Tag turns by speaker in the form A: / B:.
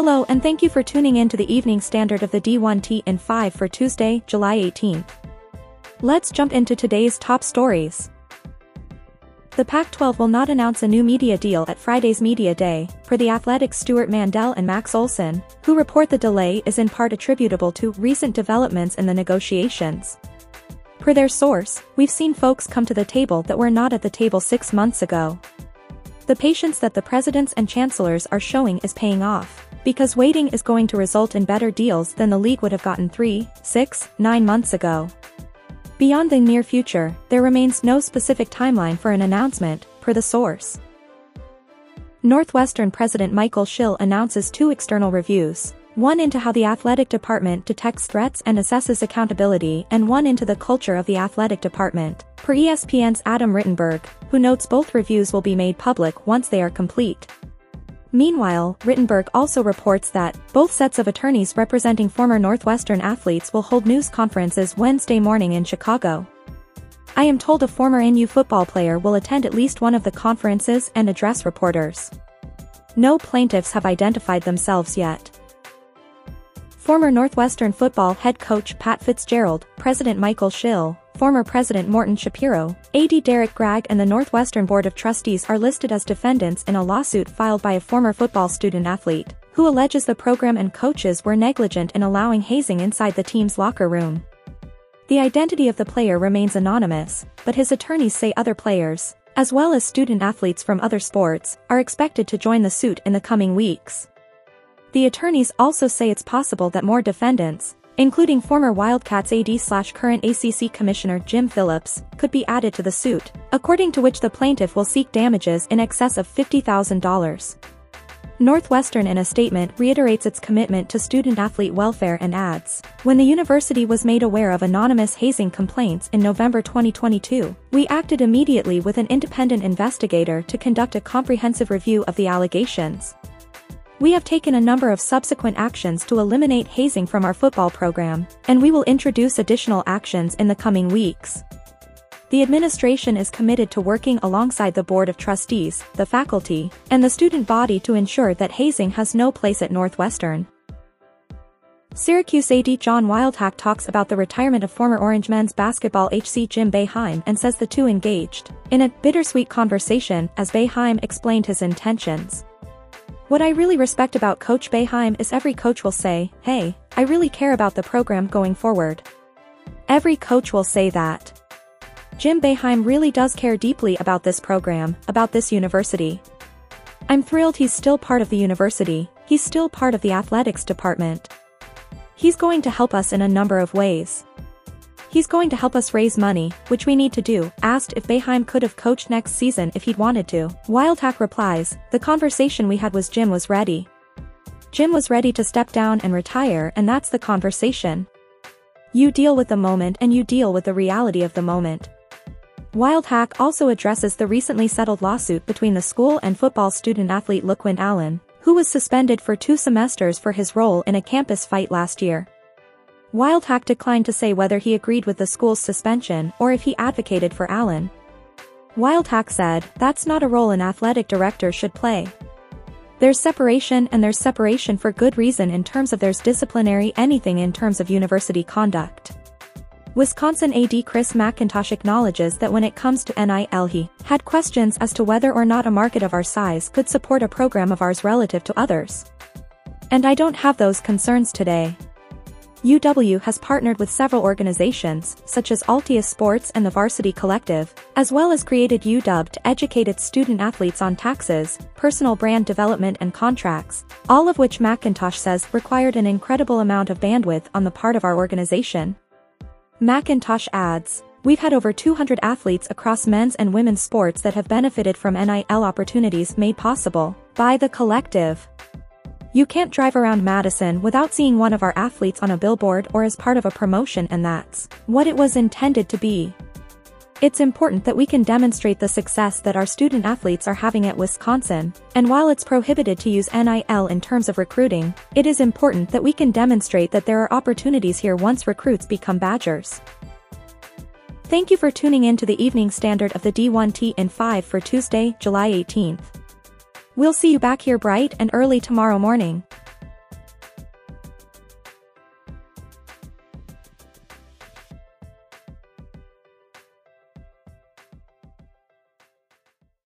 A: Hello and thank you for tuning in to the evening standard of the D1T in 5 for Tuesday, July 18th. Let's jump into today's top stories. The Pac-12 will not announce a new media deal at Friday's Media Day, per the Athletics Stewart Mandel and Max Olson, who report the delay is in part attributable to recent developments in the negotiations. Per their source, we've seen folks come to the table that were not at the table six months ago. The patience that the presidents and chancellors are showing is paying off, because waiting is going to result in better deals than the league would have gotten three, six, nine months ago. Beyond the near future, there remains no specific timeline for an announcement, per the source. Northwestern President Michael Schill announces two external reviews, one into how the athletic department detects threats and assesses accountability and one into the culture of the athletic department, per ESPN's Adam Rittenberg, who notes both reviews will be made public once they are complete. Meanwhile, Rittenberg also reports that both sets of attorneys representing former Northwestern athletes will hold news conferences Wednesday morning in Chicago. I am told a former NU football player will attend at least one of the conferences and address reporters. No plaintiffs have identified themselves yet. Former Northwestern football head coach Pat Fitzgerald, President Michael Schill, former President Morton Schapiro, AD Derrick Gragg and the Northwestern Board of Trustees are listed as defendants in a lawsuit filed by a former football student-athlete, who alleges the program and coaches were negligent in allowing hazing inside the team's locker room. The identity of the player remains anonymous, but his attorneys say other players, as well as student-athletes from other sports, are expected to join the suit in the coming weeks. The attorneys also say it's possible that more defendants, including former Wildcats AD slash current ACC Commissioner Jim Phillips, could be added to the suit, according to which the plaintiff will seek damages in excess of $50,000. Northwestern in a statement reiterates its commitment to student-athlete welfare and adds, When the university was made aware of anonymous hazing complaints in November 2022, we acted immediately with an independent investigator to conduct a comprehensive review of the allegations, we have taken a number of subsequent actions to eliminate hazing from our football program, and we will introduce additional actions in the coming weeks. The administration is committed to working alongside the Board of Trustees, the faculty, and the student body to ensure that hazing has no place at Northwestern. Syracuse AD John Wildhack talks about the retirement of former Orange men's basketball HC Jim Boeheim and says the two engaged in a bittersweet conversation as Boeheim explained his intentions. What I really respect about Coach Boeheim is every coach will say, hey, I really care about the program going forward. Every coach will say that. Jim Boeheim really does care deeply about this program, about this university. I'm thrilled he's still part of the university, he's still part of the athletics department. He's going to help us in a number of ways. He's going to help us raise money, which we need to do, asked if Boeheim could have coached next season if he'd wanted to. Wildhack replies, the conversation we had was Jim was ready. Jim was ready to step down and retire and that's the conversation. You deal with the moment and you deal with the reality of the moment. Wildhack also addresses the recently settled lawsuit between the school and football student-athlete LeQuint Allen, who was suspended for two semesters for his role in a campus fight last year. Wildhack declined to say whether he agreed with the school's suspension or if he advocated for Allen. Wildhack said, that's not a role an athletic director should play. There's separation and there's separation for good reason in terms of there's disciplinary anything in terms of university conduct. Wisconsin AD Chris McIntosh acknowledges that when it comes to NIL he had questions as to whether or not a market of our size could support a program of ours relative to others. And I don't have those concerns today. UW has partnered with several organizations, such as Altius Sports and the Varsity Collective, as well as created UW to educate its student-athletes on taxes, personal brand development and contracts, all of which McIntosh says required an incredible amount of bandwidth on the part of our organization. McIntosh adds, We've had over 200 athletes across men's and women's sports that have benefited from NIL opportunities made possible by the collective. You can't drive around Madison without seeing one of our athletes on a billboard or as part of a promotion and that's what it was intended to be. It's important that we can demonstrate the success that our student athletes are having at Wisconsin, and while it's prohibited to use NIL in terms of recruiting, it is important that we can demonstrate that there are opportunities here once recruits become Badgers. Thank you for tuning in to the evening standard of the D1T in 5 for Tuesday, July 18th. We'll see you back here bright and early tomorrow morning.